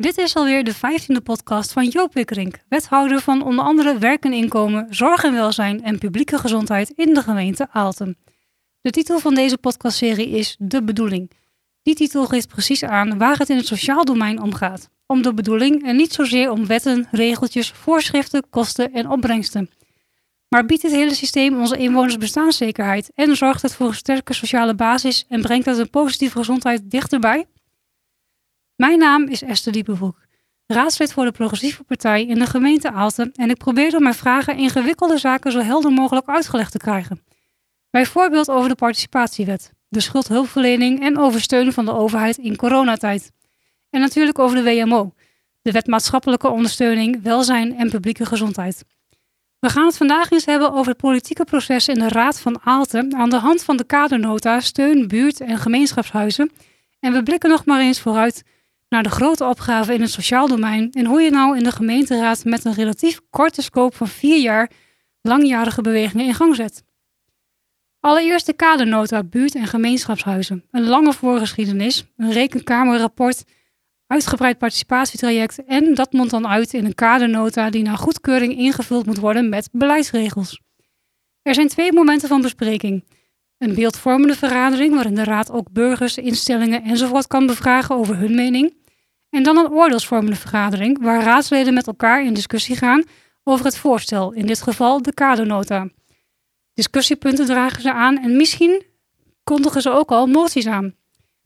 Dit is alweer de vijftiende podcast van Joop Wikkerink, wethouder van onder andere werk en inkomen, zorg en welzijn en publieke gezondheid in de gemeente Aalten. De titel van deze podcastserie is De Bedoeling. Die titel geeft precies aan waar het in het sociaal domein om gaat. Om de bedoeling en niet zozeer om wetten, regeltjes, voorschriften, kosten en opbrengsten. Maar biedt dit hele systeem onze inwoners bestaanszekerheid en zorgt het voor een sterke sociale basis en brengt het een positieve gezondheid dichterbij? Mijn naam is Esther Diepenbroek, raadslid voor de Progressieve Partij in de gemeente Aalten en ik probeer door mijn vragen ingewikkelde zaken zo helder mogelijk uitgelegd te krijgen. Bijvoorbeeld over de participatiewet, de schuldhulpverlening en over steun van de overheid in coronatijd. En natuurlijk over de WMO, de wet maatschappelijke ondersteuning, welzijn en publieke gezondheid. We gaan het vandaag eens hebben over het politieke proces in de Raad van Aalten aan de hand van de kadernota Steun, Buurt en Gemeenschapshuizen. En we blikken nog maar eens vooruit naar de grote opgaven in het sociaal domein en hoe je nou in de gemeenteraad met een relatief korte scope van vier jaar langjarige bewegingen in gang zet. Allereerst de kadernota buurt- en gemeenschapshuizen. Een lange voorgeschiedenis, een rekenkamerrapport, uitgebreid participatietraject en dat mondt dan uit in een kadernota die naar goedkeuring ingevuld moet worden met beleidsregels. Er zijn twee momenten van bespreking. Een beeldvormende vergadering waarin de raad ook burgers, instellingen enzovoort kan bevragen over hun mening. En dan een oordeelsvormende vergadering, waar raadsleden met elkaar in discussie gaan over het voorstel, in dit geval de kadernota. Discussiepunten dragen ze aan en misschien kondigen ze ook al moties aan.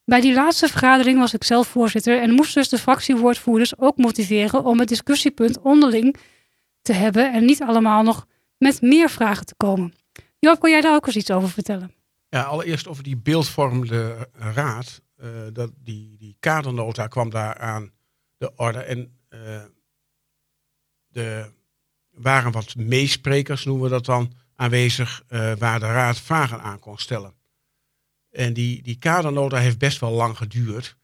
Bij die laatste vergadering was ik zelf voorzitter en moest dus de fractiewoordvoerders ook motiveren om het discussiepunt onderling te hebben en niet allemaal nog met meer vragen te komen. Joop, kan jij daar ook eens iets over vertellen? Ja, allereerst over die beeldvormende raad uh, dat die, die kadernota kwam daar aan de orde. En er waren wat meesprekers, noemen we dat dan, aanwezig uh, waar de raad vragen aan kon stellen. En die, die kadernota heeft best wel lang geduurd.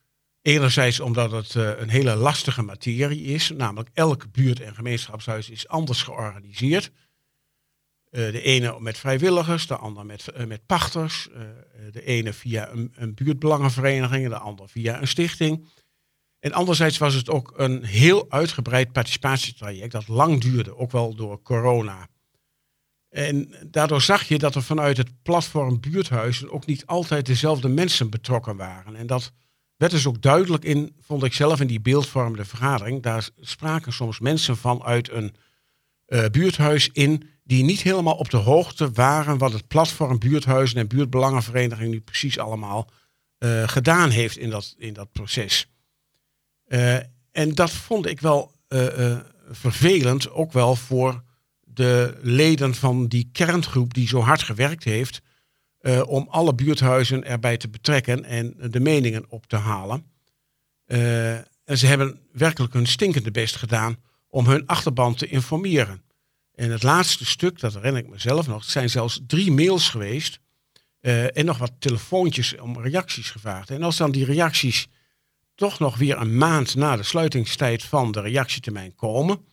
Enerzijds omdat het een hele lastige materie is, namelijk elk buurt- en gemeenschapshuis is anders georganiseerd. Uh, de ene met vrijwilligers, de ander met, uh, met pachters. Uh, de ene via een, een buurtbelangenvereniging, de ander via een stichting. En anderzijds was het ook een heel uitgebreid participatietraject dat lang duurde, ook wel door corona. En daardoor zag je dat er vanuit het platform buurthuizen ook niet altijd dezelfde mensen betrokken waren. En dat werd dus ook duidelijk in, vond ik zelf, in die beeldvormende vergadering. Daar spraken soms mensen vanuit een buurthuis in die niet helemaal op de hoogte waren wat het platform buurthuizen en buurtbelangenvereniging nu precies allemaal uh, gedaan heeft in dat, in dat proces. Uh, en dat vond ik wel uh, vervelend, ook wel voor de leden van die kerngroep die zo hard gewerkt heeft om alle buurthuizen erbij te betrekken en de meningen op te halen. en ze hebben werkelijk hun stinkende best gedaan om hun achterban te informeren. En het laatste stuk, dat herinner ik mezelf nog, het zijn zelfs drie mails geweest. Uh, en nog wat telefoontjes om reacties gevraagd. En als dan die reacties toch nog weer een maand na de sluitingstijd van de reactietermijn komen,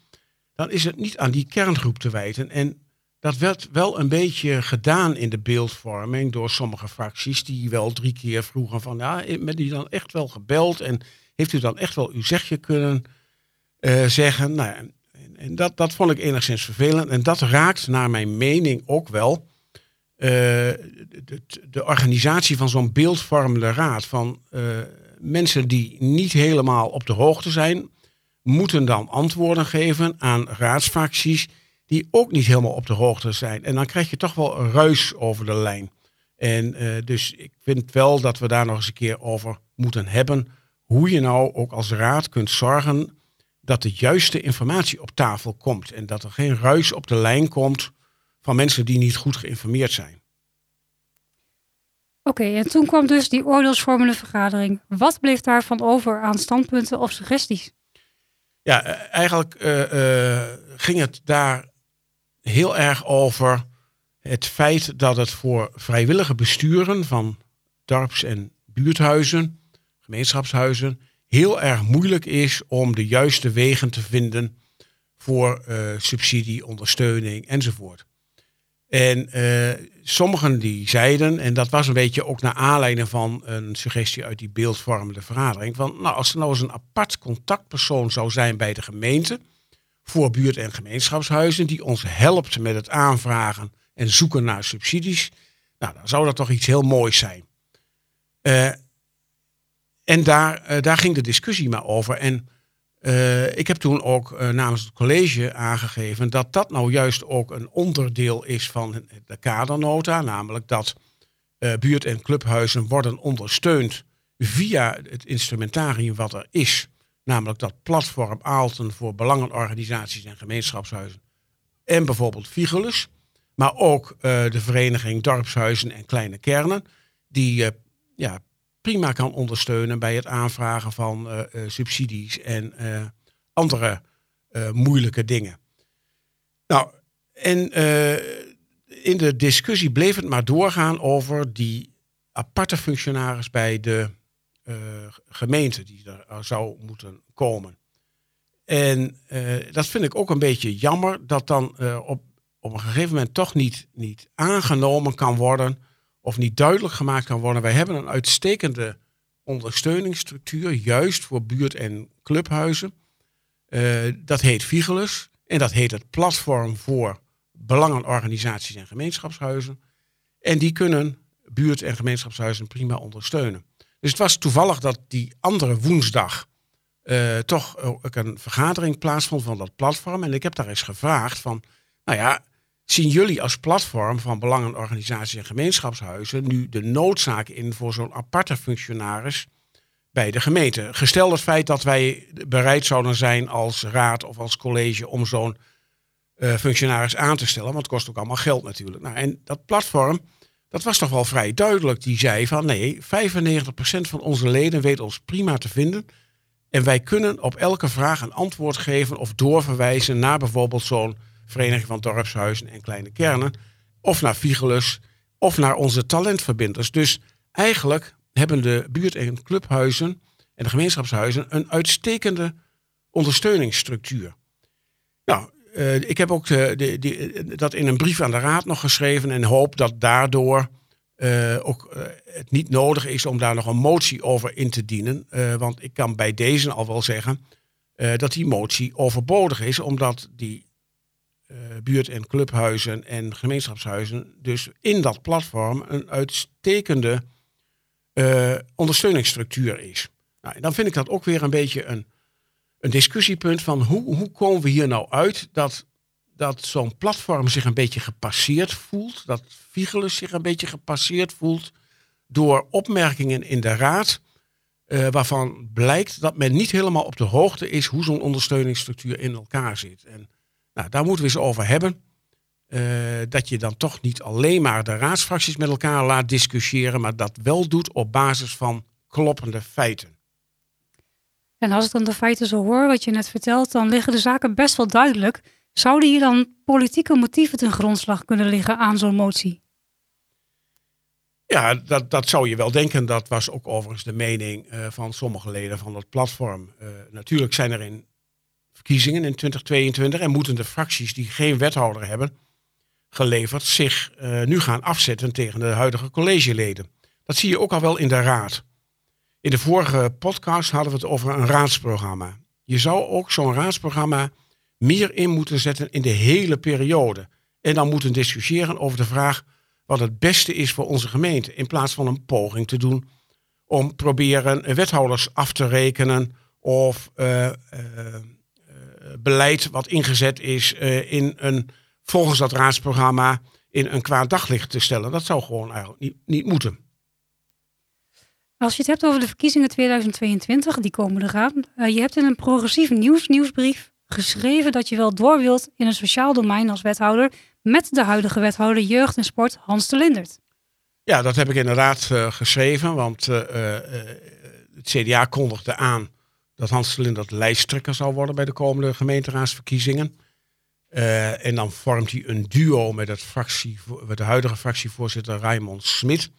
dan is het niet aan die kerngroep te wijten. En dat werd wel een beetje gedaan in de beeldvorming door sommige fracties, die wel drie keer vroegen van, ja, met die dan echt wel gebeld en heeft u dan echt wel uw zegje kunnen uh, zeggen? Nou, en dat, dat vond ik enigszins vervelend. En dat raakt naar mijn mening ook wel de, de, organisatie van zo'n beeldvormende raad. Van uh, mensen die niet helemaal op de hoogte zijn, moeten dan antwoorden geven aan raadsfracties die ook niet helemaal op de hoogte zijn. En dan krijg je toch wel ruis over de lijn. En uh, dus ik vind wel dat we daar nog eens een keer over moeten hebben. Hoe je nou ook als raad kunt zorgen dat de juiste informatie op tafel komt en dat er geen ruis op de lijn komt van mensen die niet goed geïnformeerd zijn. Oké, okay, en toen kwam dus die oordeelsvormende vergadering. Wat bleef daarvan over aan standpunten of suggesties? Ja, eigenlijk uh, uh, ging het daar heel erg over het feit dat het voor vrijwillige besturen van dorps- en buurthuizen, gemeenschapshuizen, heel erg moeilijk is om de juiste wegen te vinden voor uh, subsidie, ondersteuning enzovoort. En uh, sommigen die zeiden, en dat was een beetje ook naar aanleiding van een suggestie uit die beeldvormende vergadering, van nou, als er nou eens een apart contactpersoon zou zijn bij de gemeente voor buurt- en gemeenschapshuizen, die ons helpt met het aanvragen en zoeken naar subsidies, nou, dan zou dat toch iets heel moois zijn. Uh, en daar, uh, daar ging de discussie maar over. En uh, ik heb toen ook uh, namens het college aangegeven dat dat nou juist ook een onderdeel is van de kadernota. Namelijk dat buurt- en clubhuizen worden ondersteund via het instrumentarium wat er is. Namelijk dat platform Aalten voor belangenorganisaties en gemeenschapshuizen. En bijvoorbeeld Vigulus. Maar ook de vereniging Dorpshuizen en Kleine Kernen. Die ja, prima kan ondersteunen bij het aanvragen van uh, uh, subsidies en uh, andere moeilijke dingen. Nou, en in de discussie bleef het maar doorgaan over die aparte functionaris bij de gemeente die er zou moeten komen. En dat vind ik ook een beetje jammer dat dan op, op een gegeven moment toch niet, niet aangenomen kan worden of niet duidelijk gemaakt kan worden. Wij hebben een uitstekende ondersteuningsstructuur, juist voor buurt- en clubhuizen. Uh, dat heet Vigilus en dat heet het Platform voor Belangenorganisaties en Gemeenschapshuizen. En die kunnen buurt- en gemeenschapshuizen prima ondersteunen. Dus het was toevallig dat die andere woensdag uh, toch ook een vergadering plaatsvond van dat platform. En ik heb daar eens gevraagd van, nou ja, zien jullie als platform van belangenorganisaties en gemeenschapshuizen nu de noodzaak in voor zo'n aparte functionaris bij de gemeente? Gesteld het feit dat wij bereid zouden zijn als raad of als college om zo'n uh, functionaris aan te stellen, want het kost ook allemaal geld natuurlijk. Nou, en dat platform, dat was toch wel vrij duidelijk. Die zei van nee, 95% van onze leden weet ons prima te vinden. En wij kunnen op elke vraag een antwoord geven of doorverwijzen naar bijvoorbeeld zo'n Vereniging van Dorpshuizen en Kleine Kernen. Of naar Vigilus. Of naar onze talentverbinders. Dus eigenlijk hebben de buurt- en clubhuizen en de gemeenschapshuizen een uitstekende ondersteuningsstructuur. Nou, uh, ik heb ook de, de, dat in een brief aan de raad nog geschreven en hoop dat daardoor ook het niet nodig is om daar nog een motie over in te dienen. want ik kan bij deze al wel zeggen dat die motie overbodig is, omdat die buurt- en clubhuizen en gemeenschapshuizen dus in dat platform een uitstekende uh, ondersteuningsstructuur is. Nou, en dan vind ik dat ook weer een beetje een, een discussiepunt van hoe, hoe komen we hier nou uit dat, dat zo'n platform zich een beetje gepasseerd voelt, dat Vigilus zich een beetje gepasseerd voelt door opmerkingen in de raad. Uh, waarvan blijkt dat men niet helemaal op de hoogte is hoe zo'n ondersteuningsstructuur in elkaar zit. En nou, daar moeten we eens over hebben. Uh, dat je dan toch niet alleen maar de raadsfracties met elkaar laat discussiëren, maar dat wel doet op basis van kloppende feiten. En als ik dan de feiten zo hoor, wat je net vertelt, dan liggen de zaken best wel duidelijk. Zouden hier dan politieke motieven ten grondslag kunnen liggen aan zo'n motie? Ja, dat, dat zou je wel denken. Dat was ook overigens de mening uh, van sommige leden van dat platform. Uh, natuurlijk zijn er in verkiezingen in 2022 en moeten de fracties die geen wethouder hebben geleverd zich uh, nu gaan afzetten tegen de huidige collegeleden. Dat zie je ook al wel in de raad. In de vorige podcast hadden we het over een raadsprogramma. Je zou ook zo'n raadsprogramma meer in moeten zetten in de hele periode. En dan moeten discussiëren over de vraag wat het beste is voor onze gemeente. In plaats van een poging te doen om proberen wethouders af te rekenen of uh, uh, beleid wat ingezet is uh, in een, volgens dat raadsprogramma in een kwaad daglicht te stellen. Dat zou gewoon eigenlijk niet, niet moeten. Als je het hebt over de verkiezingen 2022, die komen eraan. Uh, je hebt in een progressief nieuws, nieuwsbrief geschreven dat je wel door wilt in een sociaal domein als wethouder met de huidige wethouder jeugd en sport Hans de Lindert. Ja, dat heb ik inderdaad uh, geschreven, want uh, het CDA kondigde aan dat Hans de Lindert lijsttrekker zal worden bij de komende gemeenteraadsverkiezingen. Uh, en dan vormt hij een duo met, het fractie, met de huidige fractievoorzitter Raymond Smit.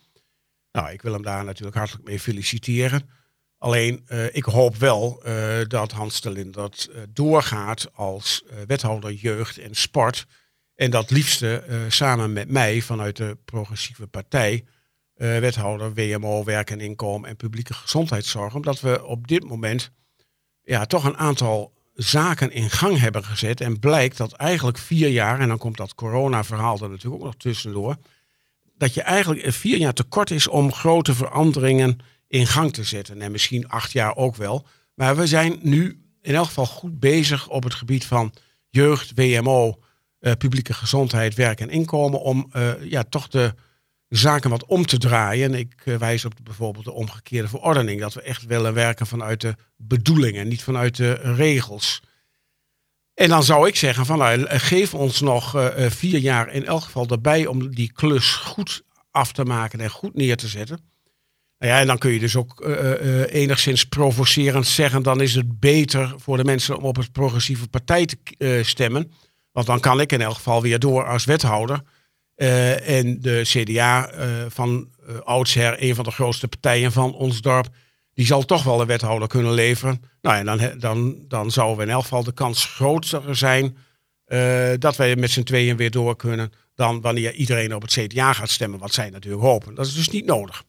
Nou, ik wil hem daar natuurlijk hartelijk mee feliciteren. Alleen, uh, ik hoop wel uh, dat Hans de Lindert doorgaat als wethouder jeugd en sport. En dat liefste samen met mij vanuit de progressieve partij, wethouder WMO, werk en inkomen en publieke gezondheidszorg. Omdat we op dit moment ja, toch een aantal zaken in gang hebben gezet. En blijkt dat eigenlijk vier jaar, en dan komt dat corona-verhaal er natuurlijk ook nog tussendoor, dat je eigenlijk vier jaar tekort is om grote veranderingen in gang te zetten. En misschien acht jaar ook wel. Maar we zijn nu in elk geval goed bezig op het gebied van jeugd, WMO, eh, publieke gezondheid, werk en inkomen. Om uh, ja, toch de zaken wat om te draaien. Ik uh, wijs op bijvoorbeeld de omgekeerde verordening. Dat we echt willen werken vanuit de bedoelingen, niet vanuit de regels. En dan zou ik zeggen van nou, geef ons nog uh, vier jaar in elk geval erbij om die klus goed af te maken en goed neer te zetten. Nou ja, en dan kun je dus ook enigszins provocerend zeggen, dan is het beter voor de mensen om op het progressieve partij te stemmen. Want dan kan ik in elk geval weer door als wethouder. En de CDA van oudsher, een van de grootste partijen van ons dorp, die zal toch wel een wethouder kunnen leveren. Nou ja, dan, dan, dan zouden we in elk geval de kans groter zijn dat wij met z'n tweeën weer door kunnen dan wanneer iedereen op het CDA gaat stemmen, wat zij natuurlijk hopen. Dat is dus niet nodig.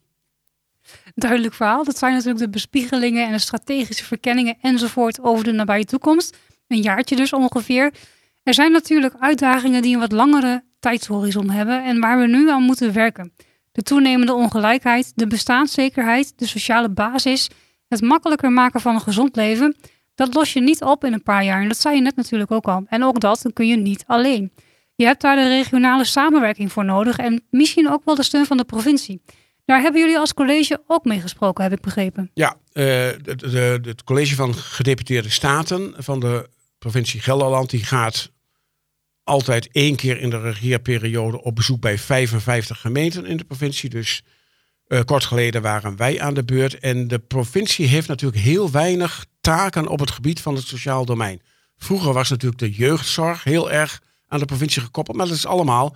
Duidelijk verhaal. Dat zijn natuurlijk de bespiegelingen en de strategische verkenningen enzovoort over de nabije toekomst. Een jaartje dus ongeveer. Er zijn natuurlijk uitdagingen die een wat langere tijdshorizon hebben en waar we nu aan moeten werken. De toenemende ongelijkheid, de bestaanszekerheid, de sociale basis, het makkelijker maken van een gezond leven, dat los je niet op in een paar jaar. En dat zei je net natuurlijk ook al. En ook dat kun je niet alleen. Je hebt daar de regionale samenwerking voor nodig en misschien ook wel de steun van de provincie. Daar hebben jullie als college ook mee gesproken, heb ik begrepen. Ja, uh, het college van gedeputeerde staten van de provincie Gelderland die gaat altijd één keer in de regeerperiode op bezoek bij 55 gemeenten in de provincie. Dus uh, kort geleden waren wij aan de beurt. En de provincie heeft natuurlijk heel weinig taken op het gebied van het sociaal domein. Vroeger was natuurlijk de jeugdzorg heel erg aan de provincie gekoppeld. Maar dat is allemaal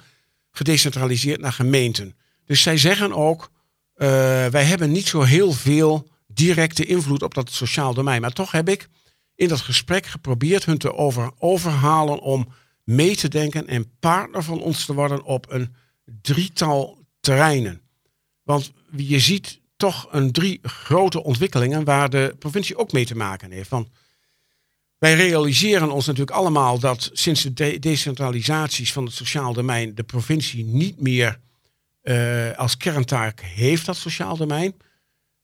gedecentraliseerd naar gemeenten. Dus zij zeggen ook, uh, wij hebben niet zo heel veel directe invloed op dat sociaal domein. Maar toch heb ik in dat gesprek geprobeerd hun te over, overhalen om mee te denken en partner van ons te worden op een drietal terreinen. Want je ziet toch een drie grote ontwikkelingen waar de provincie ook mee te maken heeft. Want wij realiseren ons natuurlijk allemaal dat sinds de decentralisaties van het sociaal domein de provincie niet meer uh, als kerntaak heeft dat sociaal domein.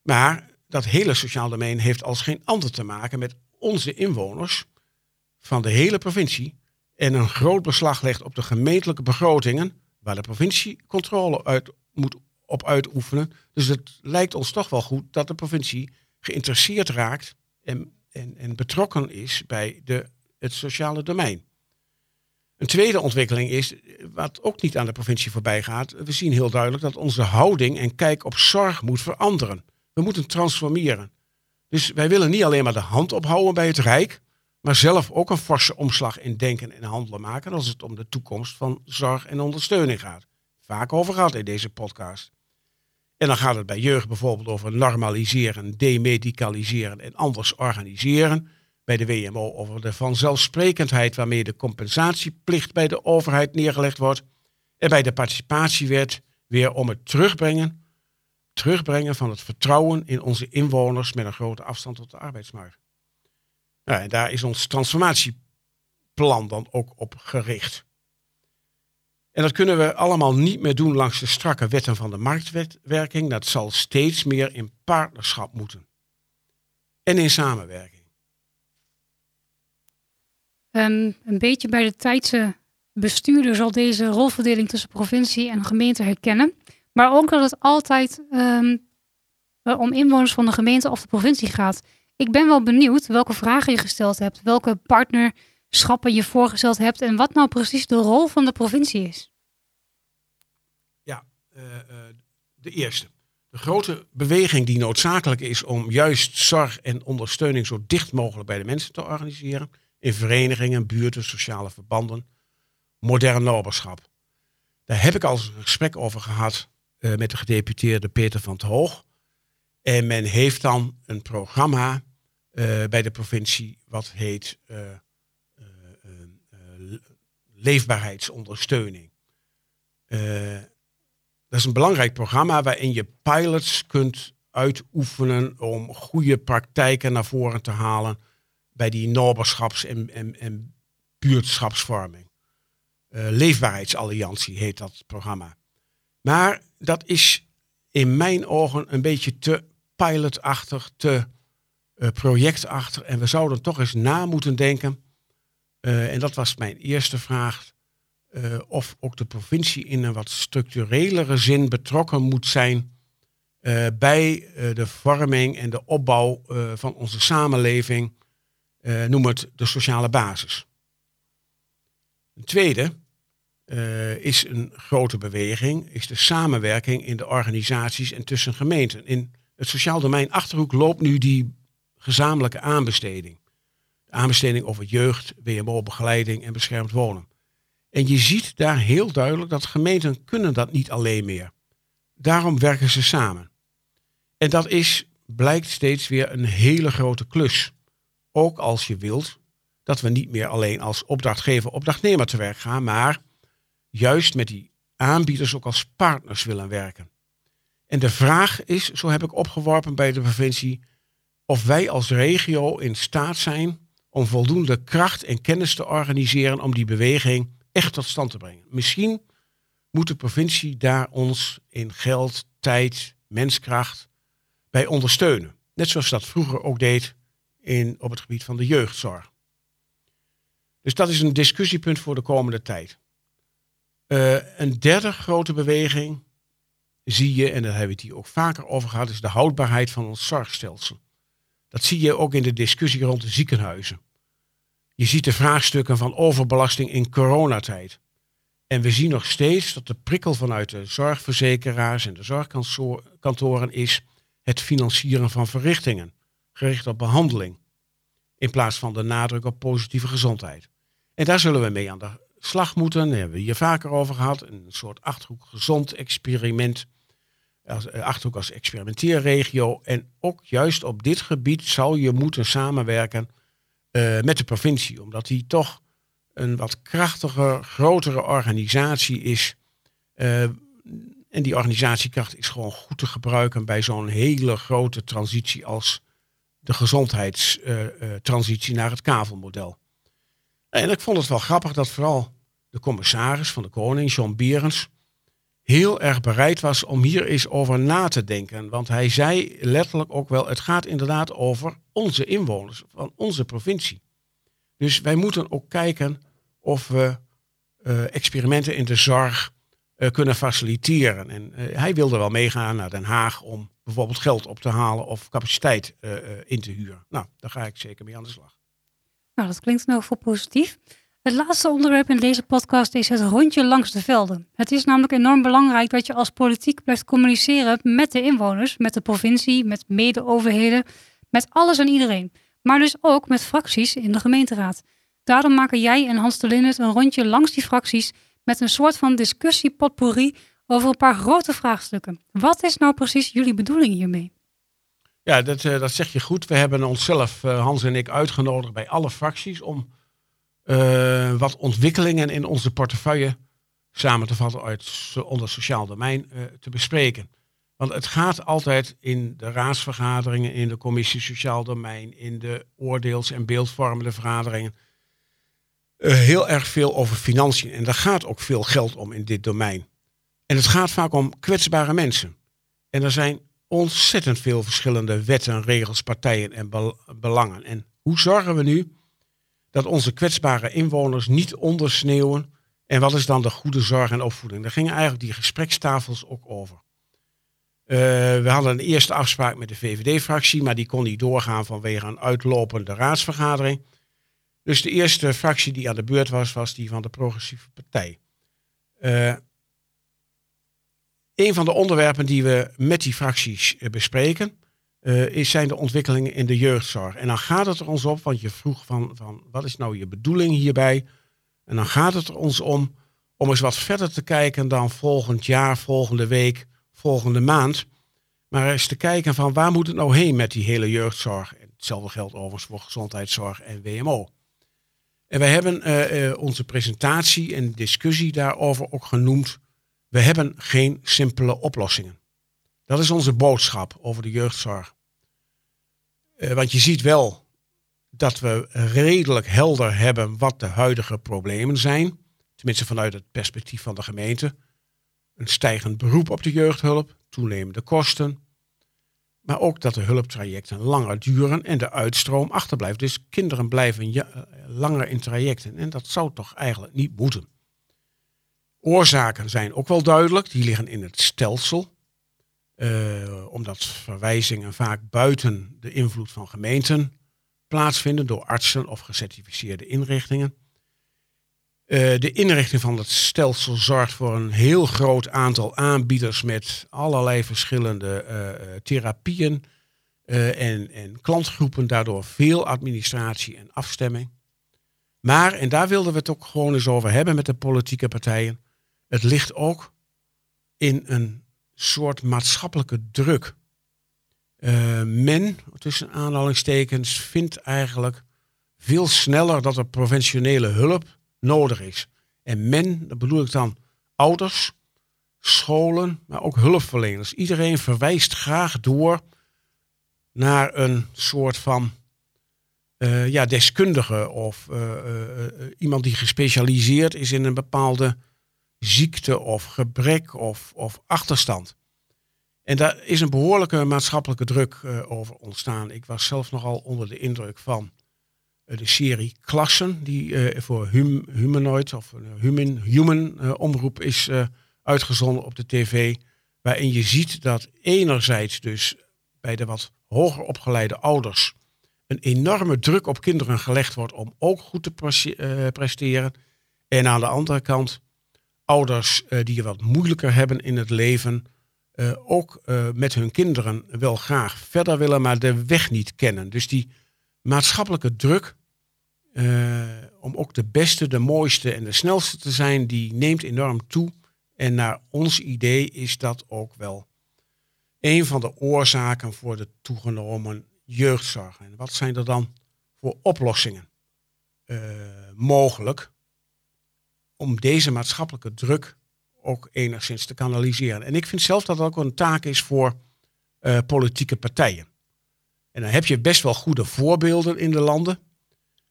Maar dat hele sociaal domein heeft als geen ander te maken met onze inwoners van de hele provincie. En een groot beslag legt op de gemeentelijke begrotingen, waar de provincie controle uit, moet op uitoefenen. Dus het lijkt ons toch wel goed dat de provincie geïnteresseerd raakt en en, en betrokken is bij de, het sociale domein. Een tweede ontwikkeling is, wat ook niet aan de provincie voorbij gaat, we zien heel duidelijk dat onze houding en kijk op zorg moet veranderen. We moeten transformeren. Dus wij willen niet alleen maar de hand ophouden bij het Rijk, maar zelf ook een forse omslag in denken en handelen maken als het om de toekomst van zorg en ondersteuning gaat. Vaak over gehad in deze podcast. En dan gaat het bij jeugd bijvoorbeeld over normaliseren, demedicaliseren en anders organiseren. Bij de WMO over de vanzelfsprekendheid waarmee de compensatieplicht bij de overheid neergelegd wordt. En bij de participatiewet weer om het terugbrengen, terugbrengen van het vertrouwen in onze inwoners met een grote afstand tot de arbeidsmarkt. Nou, daar is ons transformatieplan dan ook op gericht. En dat kunnen we allemaal niet meer doen langs de strakke wetten van de marktwerking. Dat zal steeds meer in partnerschap moeten. En in samenwerking. Um, een beetje bij de tijdse bestuurder zal deze rolverdeling tussen provincie en gemeente herkennen. Maar ook dat het altijd um, om inwoners van de gemeente of de provincie gaat. Ik ben wel benieuwd welke vragen je gesteld hebt, welke partner schappen je voorgesteld hebt en wat nou precies de rol van de provincie is. Ja, uh, uh, de eerste. De grote beweging die noodzakelijk is om juist zorg en ondersteuning zo dicht mogelijk bij de mensen te organiseren. In verenigingen, buurten, sociale verbanden. Modern noberschap. Daar heb ik al een gesprek over gehad uh, met de gedeputeerde Peter van het Hoog. En men heeft dan een programma bij de provincie wat heet leefbaarheidsondersteuning. dat is een belangrijk programma waarin je pilots kunt uitoefenen om goede praktijken naar voren te halen bij die en, en, en buurtschapsvorming. Leefbaarheidsalliantie heet dat programma. Maar dat is in mijn ogen een beetje te pilotachtig, te uh, projectachtig. En we zouden toch eens na moeten denken, uh, en dat was mijn eerste vraag, uh, of ook de provincie in een wat structurelere zin betrokken moet zijn bij de vorming en de opbouw van onze samenleving, noem het de sociale basis. Een tweede, is een grote beweging, is de samenwerking in de organisaties en tussen gemeenten. In het sociaal domein Achterhoek loopt nu die gezamenlijke aanbesteding. De aanbesteding over jeugd, WMO-begeleiding en beschermd wonen. En je ziet daar heel duidelijk dat gemeenten kunnen dat niet alleen meer. Daarom werken ze samen. En dat is, blijkt steeds weer een hele grote klus. Ook als je wilt dat we niet meer alleen als opdrachtgever, opdrachtnemer te werk gaan, maar juist met die aanbieders ook als partners willen werken. En de vraag is, zo heb ik opgeworpen bij de provincie, of wij als regio in staat zijn om voldoende kracht en kennis te organiseren om die beweging echt tot stand te brengen. Misschien moet de provincie daar ons in geld, tijd, menskracht bij ondersteunen. Net zoals dat vroeger ook deed in, op het gebied van de jeugdzorg. Dus dat is een discussiepunt voor de komende tijd. Uh, een derde grote beweging zie je, en daar hebben we het hier ook vaker over gehad, is de houdbaarheid van ons zorgstelsel. Dat zie je ook in de discussie rond de ziekenhuizen. Je ziet de vraagstukken van overbelasting in coronatijd. En we zien nog steeds dat de prikkel vanuit de zorgverzekeraars en de zorgkantoren is het financieren van verrichtingen, gericht op behandeling, in plaats van de nadruk op positieve gezondheid. En daar zullen we mee aan de slag moeten. Daar hebben we hier vaker over gehad. Een soort Achterhoek gezond experiment. Als, eh, Achterhoek als experimenteerregio. En ook juist op dit gebied zou je moeten samenwerken uh, met de provincie. Omdat die toch een wat krachtiger, grotere organisatie is. Uh, en die organisatiekracht is gewoon goed te gebruiken bij zo'n hele grote transitie als de gezondheidstransitie naar het kavelmodel. En ik vond het wel grappig dat vooral de commissaris van de Koning, John Berens, heel erg bereid was om hier eens over na te denken. Want hij zei letterlijk ook wel, het gaat inderdaad over onze inwoners van onze provincie. Dus wij moeten ook kijken of we uh, experimenten in de zorg uh, kunnen faciliteren. En uh, hij wilde wel meegaan naar Den Haag om bijvoorbeeld geld op te halen of capaciteit in te huren. Nou, daar ga ik zeker mee aan de slag. Nou, dat klinkt nou voor positief. Het laatste onderwerp in deze podcast is het rondje langs de velden. Het is namelijk enorm belangrijk dat je als politiek blijft communiceren met de inwoners, met de provincie, met mede-overheden, met alles en iedereen. Maar dus ook met fracties in de gemeenteraad. Daarom maken jij en Hans de Linnet een rondje langs die fracties met een soort van discussie potpourri over een paar grote vraagstukken. Wat is nou precies jullie bedoeling hiermee? Ja, dat, uh, dat zeg je goed. We hebben onszelf, uh, Hans en ik, uitgenodigd bij alle fracties om uh, wat ontwikkelingen in onze portefeuille samen te vatten uit onder sociaal domein te bespreken. Want het gaat altijd in de raadsvergaderingen, in de commissie sociaal domein, in de oordeels- en beeldvormende vergaderingen, heel erg veel over financiën. En daar gaat ook veel geld om in dit domein. En het gaat vaak om kwetsbare mensen. En er zijn ontzettend veel verschillende wetten, regels, partijen en belangen. En hoe zorgen we nu dat onze kwetsbare inwoners niet ondersneeuwen? En wat is dan de goede zorg en opvoeding? Daar gingen eigenlijk die gesprekstafels ook over. Uh, we hadden een eerste afspraak met de VVD-fractie, maar die kon niet doorgaan vanwege een uitlopende raadsvergadering. Dus de eerste fractie die aan de beurt was, was die van de Progressieve Partij. Uh, een van de onderwerpen die we met die fracties eh, bespreken, uh, is, zijn de ontwikkelingen in de jeugdzorg. En dan gaat het er ons op, want je vroeg van, van wat is nou je bedoeling hierbij? En dan gaat het er ons om om eens wat verder te kijken dan volgend jaar, volgende week, volgende maand. Maar eens te kijken van waar moet het nou heen met die hele jeugdzorg. Hetzelfde geldt overigens voor gezondheidszorg en WMO. En wij hebben uh, onze presentatie en discussie daarover ook genoemd. We hebben geen simpele oplossingen. Dat is onze boodschap over de jeugdzorg. Uh, want je ziet wel dat we redelijk helder hebben wat de huidige problemen zijn. Tenminste vanuit het perspectief van de gemeente. Een stijgend beroep op de jeugdhulp, toenemende kosten. Maar ook dat de hulptrajecten langer duren en de uitstroom achterblijft. Dus kinderen blijven langer in trajecten. En dat zou toch eigenlijk niet moeten. Oorzaken zijn ook wel duidelijk. Die liggen in het stelsel. Uh, omdat verwijzingen vaak buiten de invloed van gemeenten plaatsvinden door artsen of gecertificeerde inrichtingen. Uh, de inrichting van het stelsel zorgt voor een heel groot aantal aanbieders met allerlei verschillende uh, therapieën en, en klantgroepen, daardoor veel administratie en afstemming. Maar, en daar wilden we het ook gewoon eens over hebben met de politieke partijen, het ligt ook in een soort maatschappelijke druk. Uh, men, tussen aanhalingstekens, vindt eigenlijk veel sneller dat er professionele hulp nodig is. En men, dat bedoel ik dan ouders, scholen, maar ook hulpverleners. Iedereen verwijst graag door naar een soort van uh, ja, deskundige of uh, iemand die gespecialiseerd is in een bepaalde ziekte of gebrek of, of achterstand. En daar is een behoorlijke maatschappelijke druk uh, over ontstaan. Ik was zelf nogal onder de indruk van uh, de serie Klassen, die uh, voor hum, Humanoid of Human, human omroep is uitgezonden op de tv. Waarin je ziet dat enerzijds dus bij de wat hoger opgeleide ouders een enorme druk op kinderen gelegd wordt om ook goed te presteren. En aan de andere kant ouders die het wat moeilijker hebben in het leven uh, ook uh, met hun kinderen wel graag verder willen, maar de weg niet kennen. Dus die maatschappelijke druk om ook de beste, de mooiste en de snelste te zijn, die neemt enorm toe. En naar ons idee is dat ook wel een van de oorzaken voor de toegenomen jeugdzorg. En wat zijn er dan voor oplossingen mogelijk om deze maatschappelijke druk ook enigszins te kanaliseren. En ik vind zelf dat dat ook een taak is voor uh, politieke partijen. En dan heb je best wel goede voorbeelden in de landen.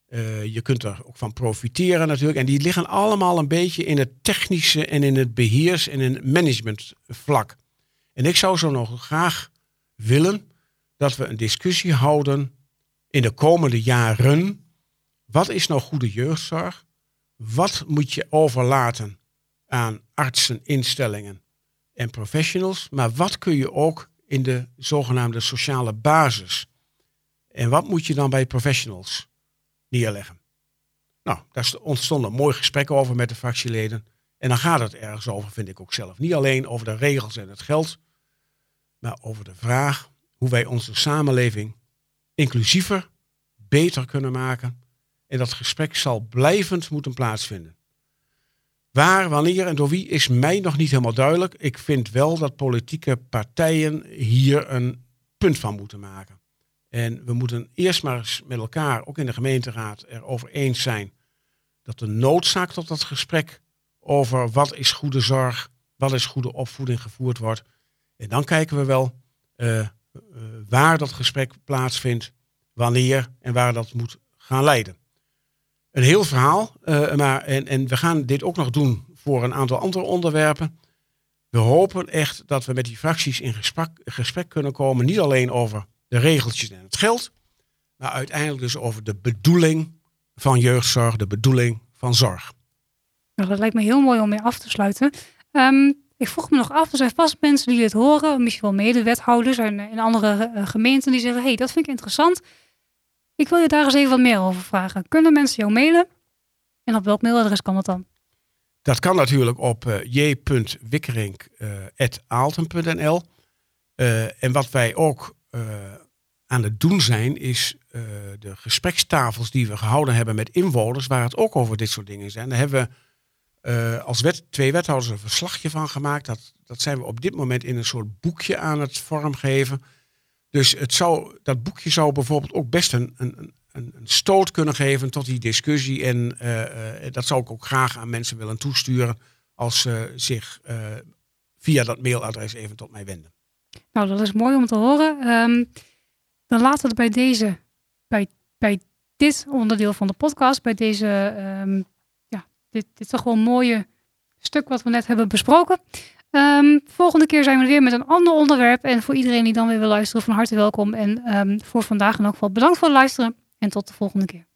Uh, je kunt er ook van profiteren natuurlijk. En die liggen allemaal een beetje in het technische en in het beheers- en in het managementvlak. En ik zou zo nog graag willen dat we een discussie houden in de komende jaren. Wat is nou goede jeugdzorg? Wat moet je overlaten aan artsen, instellingen en professionals. Maar wat kun je ook in de zogenaamde sociale basis? En wat moet je dan bij professionals neerleggen? Nou, daar ontstond een mooi gesprek over met de fractieleden. En dan gaat het ergens over, vind ik ook zelf. Niet alleen over de regels en het geld, maar over de vraag hoe wij onze samenleving inclusiever, beter kunnen maken. En dat gesprek zal blijvend moeten plaatsvinden. Waar, wanneer en door wie is mij nog niet helemaal duidelijk. Ik vind wel dat politieke partijen hier een punt van moeten maken. En we moeten eerst maar eens met elkaar, ook in de gemeenteraad, erover eens zijn dat de noodzaak tot dat gesprek over wat is goede zorg, wat is goede opvoeding gevoerd wordt. En dan kijken we wel uh, uh, waar dat gesprek plaatsvindt, wanneer en waar dat moet gaan leiden een heel verhaal. Uh, maar, en, en we gaan dit ook nog doen voor een aantal andere onderwerpen. We hopen echt dat we met die fracties in gesprek, kunnen komen. Niet alleen over de regeltjes en het geld. Maar uiteindelijk dus over de bedoeling van jeugdzorg. De bedoeling van zorg. Nou, dat lijkt me heel mooi om mee af te sluiten. Um, ik vroeg me nog af, er zijn vast mensen die dit horen. Misschien wel medewethouders en in andere uh, gemeenten die zeggen... hey, dat vind ik interessant. Ik wil je daar eens even wat meer over vragen. Kunnen mensen jou mailen? En op welk mailadres kan dat dan? Dat kan natuurlijk op uh, j.wikkerink.aalten.nl. Uh, uh, en wat wij ook aan het doen zijn, is de gesprekstafels die we gehouden hebben met inwoners, waar het ook over dit soort dingen zijn. Daar hebben we als wet, twee wethouders een verslagje van gemaakt. Dat, dat zijn we op dit moment in een soort boekje aan het vormgeven. Dus het dat boekje zou bijvoorbeeld ook best een, een, een, een stoot kunnen geven tot die discussie. En eh, eh, dat zou ik ook graag aan mensen willen toesturen als ze zich eh, via dat mailadres even tot mij wenden. Nou, dat is mooi om te horen. Ehm, dan laten we bij deze, bij, bij dit onderdeel van de podcast, bij deze, ehm, ja, dit, dit toch wel mooie stuk wat we net hebben besproken. Ehm, volgende keer zijn we weer met een ander onderwerp. En voor iedereen die dan weer wil luisteren, van harte welkom. En ehm, voor vandaag in elk geval bedankt voor het luisteren. En tot de volgende keer.